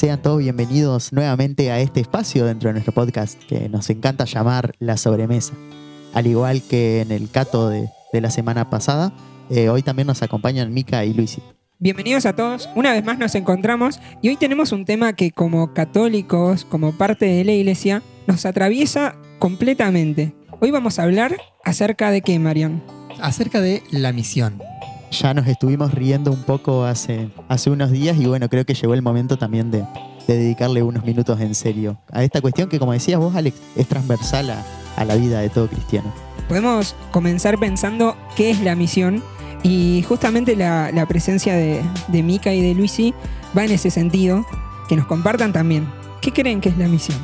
Sean todos bienvenidos nuevamente a este espacio dentro de nuestro podcast que nos encanta llamar La Sobremesa. Al igual que en el cato de, de la semana pasada, eh, hoy también nos acompañan Mica y Luisi. Bienvenidos a todos, una vez más nos encontramos y hoy tenemos un tema que como católicos, como parte de la iglesia, nos atraviesa completamente. Hoy vamos a hablar acerca de qué, Marian. Acerca de la misión. Ya nos estuvimos riendo un poco hace, hace unos días y bueno, creo que llegó el momento también de, de dedicarle unos minutos en serio a esta cuestión que como decías vos, Alex, es transversal a, a la vida de todo cristiano. Podemos comenzar pensando qué es la misión y justamente la, la presencia de, de Mika y de Luisi va en ese sentido, que nos compartan también. ¿Qué creen que es la misión?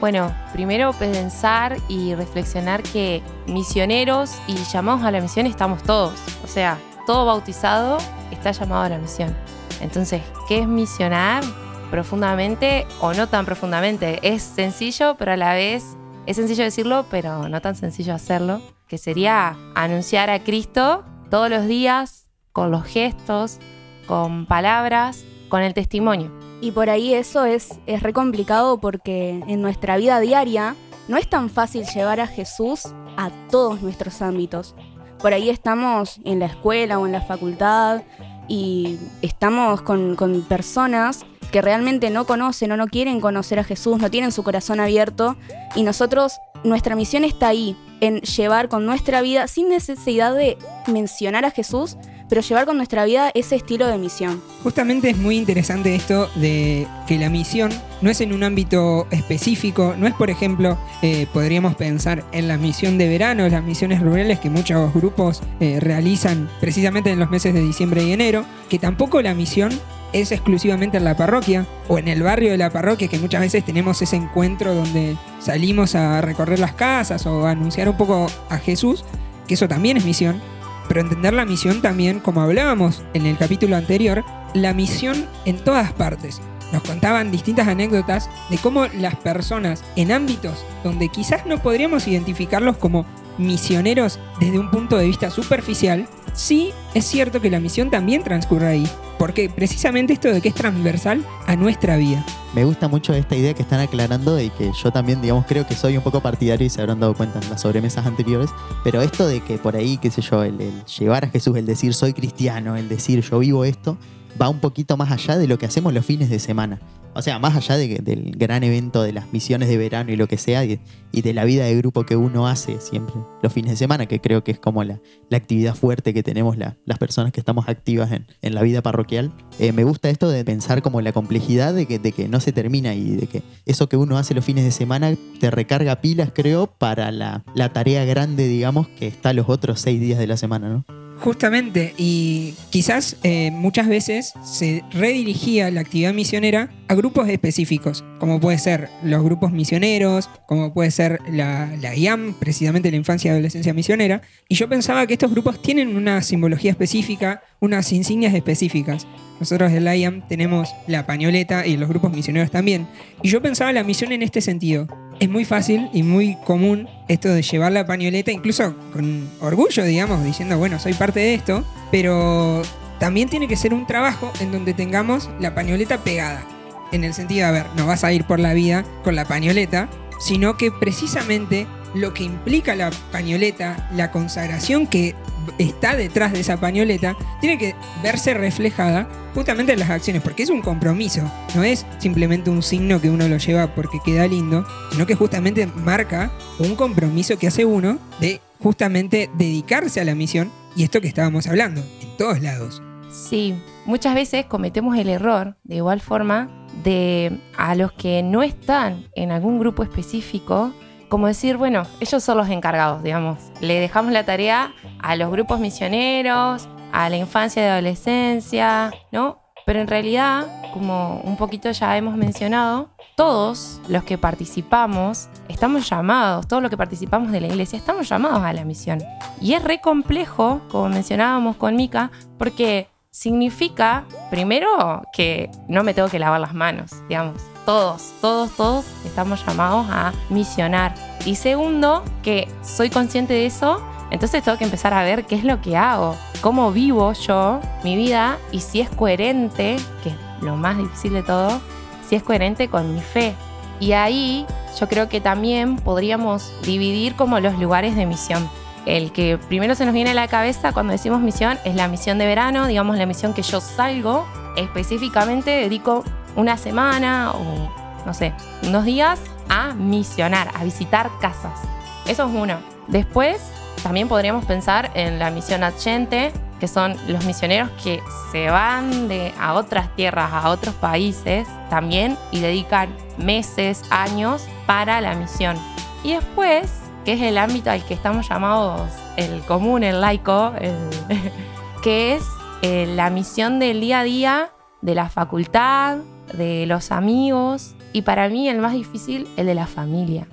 Bueno, primero pensar y reflexionar que misioneros y llamados a la misión estamos todos. O sea, todo bautizado está llamado a la misión. Entonces, ¿qué es misionar? Profundamente o no tan profundamente. Es sencillo, pero a la vez es sencillo decirlo, pero no tan sencillo hacerlo. Que sería anunciar a Cristo todos los días, con los gestos, con palabras, con el testimonio. Y por ahí eso es, es re complicado porque en nuestra vida diaria no es tan fácil llevar a Jesús a todos nuestros ámbitos. Por ahí estamos en la escuela o en la facultad y estamos con, personas que realmente no conocen o no quieren conocer a Jesús, no tienen su corazón abierto y nosotros, nuestra misión está ahí, en llevar con nuestra vida, sin necesidad de mencionar a Jesús, pero llevar con nuestra vida ese estilo de misión. Justamente es muy interesante esto de que la misión no es en un ámbito específico, no es por ejemplo, eh, podríamos pensar en la misión de verano, las misiones rurales que muchos grupos eh, realizan precisamente en los meses de diciembre y enero, que tampoco la misión es exclusivamente en la parroquia o en el barrio de la parroquia, que muchas veces tenemos ese encuentro donde salimos a recorrer las casas o anunciar un poco a Jesús, que eso también es misión, pero entender la misión también, como hablábamos en el capítulo anterior, la misión en todas partes. Nos contaban distintas anécdotas de cómo las personas en ámbitos donde quizás no podríamos identificarlos como misioneros desde un punto de vista superficial, sí es cierto que la misión también transcurre ahí. Porque precisamente esto de que es transversal a nuestra vida. Me gusta mucho esta idea que están aclarando y que yo también, digamos, creo que soy un poco partidario y se habrán dado cuenta en las sobremesas anteriores, pero esto de que por ahí, qué sé yo, el, el llevar a Jesús, el decir soy cristiano, el decir yo vivo esto, va un poquito más allá de lo que hacemos los fines de semana. O sea, más allá de, del gran evento de las misiones de verano y lo que sea, y, de la vida de grupo que uno hace siempre los fines de semana, que creo que es como la, actividad fuerte que tenemos la, las personas que estamos activas en, la vida parroquial, eh, me gusta esto de pensar como la complejidad de que, de que no se termina y de que eso que uno hace los fines de semana te recarga pilas, creo, para la, la tarea grande, digamos, que está los otros seis días de la semana, ¿no? Justamente, y quizás eh, muchas veces se redirigía la actividad misionera a grupos específicos, como puede ser los grupos misioneros, como puede ser la, la IAM, precisamente la infancia y adolescencia misionera, y yo pensaba que estos grupos tienen una simbología específica, unas insignias específicas. Nosotros la IAM tenemos la pañoleta y los grupos misioneros también, y yo pensaba la misión en este sentido, es muy fácil y muy común esto de llevar la pañoleta, incluso con orgullo, digamos, diciendo, bueno, soy parte de esto, pero también tiene que ser un trabajo en donde tengamos la pañoleta pegada. En el sentido, a ver, no vas a ir por la vida con la pañoleta, sino que precisamente lo que implica la pañoleta, la consagración que está detrás de esa pañoleta, tiene que verse reflejada justamente en las acciones, porque es un compromiso, no es simplemente un signo que uno lo lleva porque queda lindo, sino que justamente marca un compromiso que hace uno de justamente dedicarse a la misión y esto que estábamos hablando, en todos lados. Sí, muchas veces cometemos el error, de igual forma, de a los que no están en algún grupo específico, como decir, bueno, ellos son los encargados, digamos. Le dejamos la tarea a los grupos misioneros, a la infancia y adolescencia, ¿no? Pero en realidad, como un poquito ya hemos mencionado, todos los que participamos estamos llamados, todos los que participamos de la iglesia estamos llamados a la misión. Y es re complejo, como mencionábamos con Mica, porque significa, primero, que no me tengo que lavar las manos, digamos. Todos, todos, todos estamos llamados a misionar. Y segundo, que soy consciente de eso, entonces tengo que empezar a ver qué es lo que hago, cómo vivo yo mi vida y si es coherente, que es lo más difícil de todo, si es coherente con mi fe. Y ahí yo creo que también podríamos dividir como los lugares de misión. El que primero se nos viene a la cabeza cuando decimos misión es la misión de verano, digamos la misión que yo salgo, específicamente dedico una semana o no sé, unos días a misionar, a visitar casas. Eso es uno. Después también podríamos pensar en la misión adyente, que son los misioneros que se van de, a otras tierras, a otros países también y dedican meses, años para la misión. Y después, que es el ámbito al que estamos llamados el común, el laico, que es eh, la misión del día a día de la facultad, de los amigos y para mí el más difícil, el de la familia.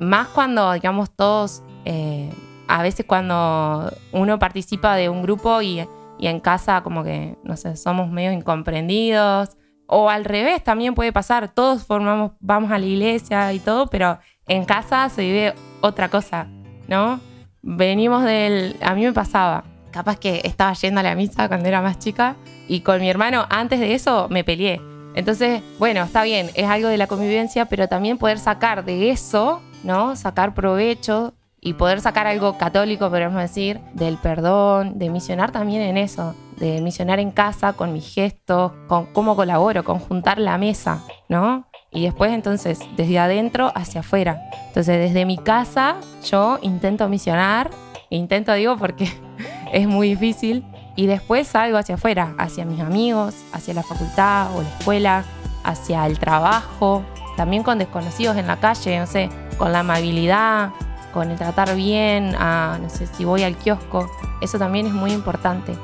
Más cuando, digamos, todos eh, a veces cuando uno participa de un grupo y, en casa como que, no sé, somos medio incomprendidos. O al revés también puede pasar, todos formamos, vamos a la iglesia y todo, pero en casa se vive otra cosa, ¿no? Venimos del... A mí me pasaba, capaz que estaba yendo a la misa cuando era más chica y con mi hermano antes de eso me peleé. Entonces, bueno, está bien, es algo de la convivencia, pero también poder sacar de eso, ¿no? Sacar provecho y poder sacar algo católico, podríamos decir, del perdón, de misionar también en eso, de misionar en casa con mis gestos, con cómo colaboro, con juntar la mesa, ¿no? Y después entonces desde adentro hacia afuera. Entonces desde mi casa yo intento misionar, intento digo porque es muy difícil, y después salgo hacia afuera, hacia mis amigos, hacia la facultad o la escuela, hacia el trabajo, también con desconocidos en la calle, no sé, con la amabilidad, con el tratar bien, a, no sé, si voy al kiosco, eso también es muy importante.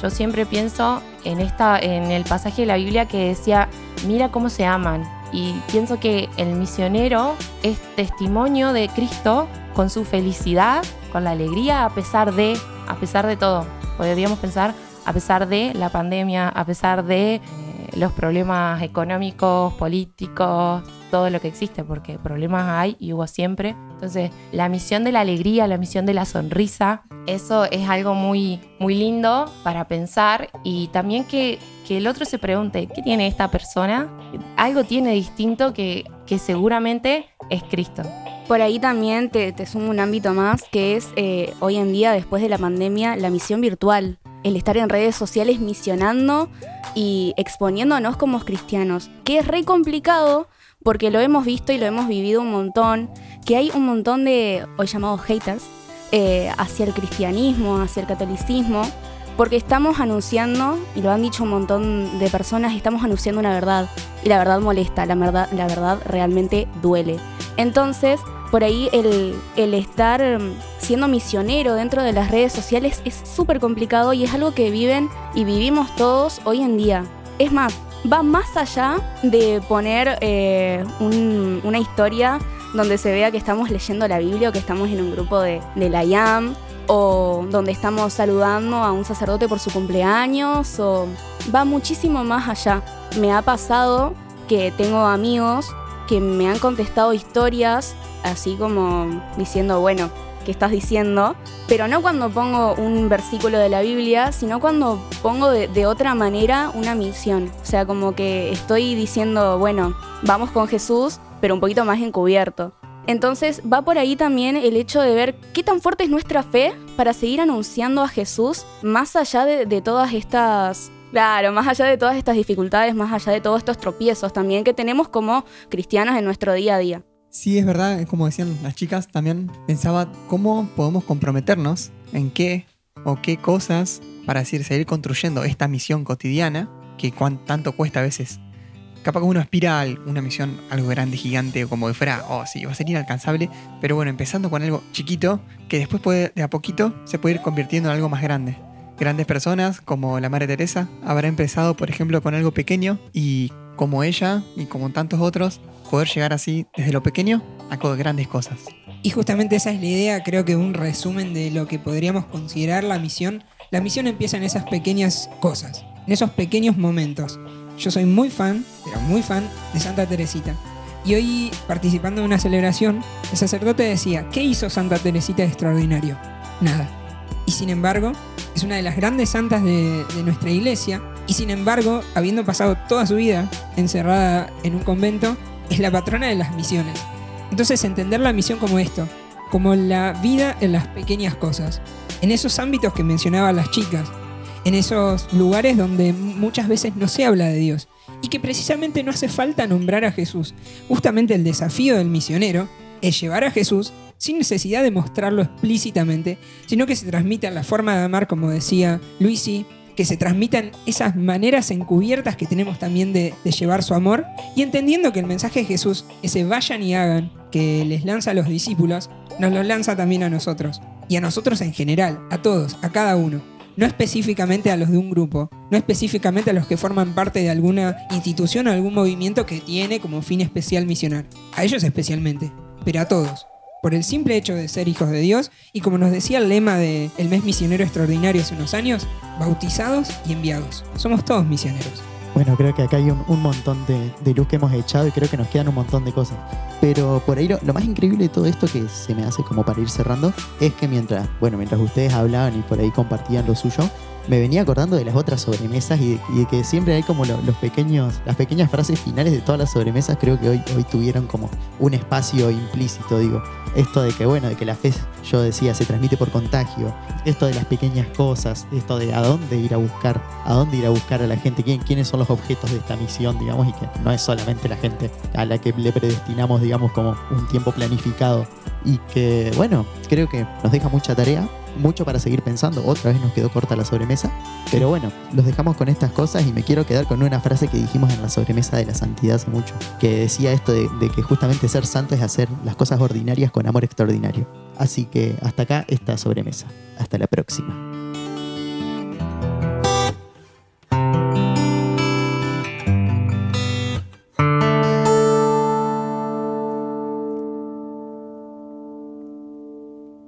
Yo siempre pienso en, esta, en el pasaje de la Biblia que decía, mira cómo se aman. Y pienso que el misionero es testimonio de Cristo con su felicidad, con la alegría a pesar de, a pesar de todo. Podríamos pensar a pesar de la pandemia, a pesar de eh, los problemas económicos, políticos, todo lo que existe, porque problemas hay y hubo siempre. Entonces, la misión de la alegría, la misión de la sonrisa, eso es algo muy, muy lindo para pensar y también que, el otro se pregunte, ¿qué tiene esta persona? Algo tiene distinto que, que seguramente es Cristo. Por ahí también te, sumo un ámbito más, que es eh, hoy en día, después de la pandemia, la misión virtual. El estar en redes sociales misionando y exponiéndonos como cristianos, que es re complicado porque lo hemos visto y lo hemos vivido un montón, que hay un montón de hoy llamados haters eh, hacia el cristianismo, hacia el catolicismo, porque estamos anunciando, y lo han dicho un montón de personas, estamos anunciando una verdad, y la verdad molesta, la verdad, la verdad realmente duele. Entonces, por ahí el, estar mm, siendo misionero dentro de las redes sociales es súper complicado y es algo que viven y vivimos todos hoy en día. Es más, va más allá de poner eh, una historia donde se vea que estamos leyendo la Biblia o que estamos en un grupo de, de la IAM o donde estamos saludando a un sacerdote por su cumpleaños o va muchísimo más allá. Me ha pasado que tengo amigos que me han contestado historias así como diciendo, bueno, que estás diciendo, pero no cuando pongo un versículo de la Biblia, sino cuando pongo de, otra manera una misión. O sea, como que estoy diciendo, bueno, vamos con Jesús, pero un poquito más encubierto. Entonces va por ahí también el hecho de ver qué tan fuerte es nuestra fe para seguir anunciando a Jesús más allá de todas estas Claro, más allá de todas estas dificultades, más allá de todos estos tropiezos también que tenemos como cristianos en nuestro día a día. Sí, es verdad, como decían las chicas, también pensaba cómo podemos comprometernos en qué o qué cosas para decir, seguir construyendo esta misión cotidiana que tanto cuesta a veces. Capaz que uno aspira a una misión algo grande, gigante, como que fuera, oh sí, va a ser inalcanzable, pero bueno, empezando con algo chiquito, que después puede, de a poquito se puede ir convirtiendo en algo más grande. Grandes personas como la Madre Teresa habrá empezado, por ejemplo, con algo pequeño y como ella y como tantos otros, poder llegar así desde lo pequeño a grandes cosas. Y justamente esa es la idea, creo que un resumen de lo que podríamos considerar la misión. La misión empieza en esas pequeñas cosas, en esos pequeños momentos. Yo soy muy fan, pero muy fan de Santa Teresita. Y hoy, participando en una celebración, el sacerdote decía, ¿qué hizo Santa Teresita de extraordinario? Nada. Y sin embargo, es una de las grandes santas de, nuestra iglesia Y sin embargo, habiendo pasado toda su vida encerrada en un convento, es la patrona de las misiones. Entonces entender la misión como esto, como la vida en las pequeñas cosas, en esos ámbitos que mencionaba las chicas, en esos lugares donde muchas veces no se habla de Dios y que precisamente no hace falta nombrar a Jesús. Justamente el desafío del misionero es llevar a Jesús sin necesidad de mostrarlo explícitamente, sino que se transmita la forma de amar, como decía Luisi, que se transmitan esas maneras encubiertas que tenemos también de, de, llevar su amor y entendiendo que el mensaje de Jesús, ese vayan y hagan, que les lanza a los discípulos, nos lo lanza también a nosotros. Y a nosotros en general, a todos, a cada uno. No específicamente a los de un grupo, no específicamente a los que forman parte de alguna institución o algún movimiento que tiene como fin especial misionar. A ellos especialmente, pero a todos por el simple hecho de ser hijos de Dios y como nos decía el lema del mes misionero extraordinario hace unos años, bautizados y enviados. Somos todos misioneros. Bueno, creo que acá hay un, un montón de, de, luz que hemos echado y creo que nos quedan un montón de cosas. Pero por ahí lo, lo, más increíble de todo esto que se me hace como para ir cerrando es que mientras, bueno, mientras ustedes hablaban y por ahí compartían lo suyo, me venía acordando de las otras sobremesas y y que siempre hay como lo, los pequeños, las pequeñas frases finales de todas las sobremesas, creo que hoy, hoy tuvieron como un espacio implícito, digo. Esto de que, bueno, de que la fe, yo decía, se transmite por contagio. Esto de las pequeñas cosas, esto de a dónde ir a buscar, a dónde ir a buscar a la gente, quién, quiénes son los objetos de esta misión, digamos, y que no es solamente la gente a la que le predestinamos, digamos, como un tiempo planificado. Y que, bueno, creo que nos deja mucha tarea, mucho para seguir pensando. Otra vez nos quedó corta la sobremesa. Pero bueno, los dejamos con estas cosas y me quiero quedar con una frase que dijimos en la sobremesa de la santidad hace mucho. Que decía esto de, de que justamente ser santo es hacer las cosas ordinarias con amor extraordinario. Así que hasta acá esta sobremesa. Hasta la próxima.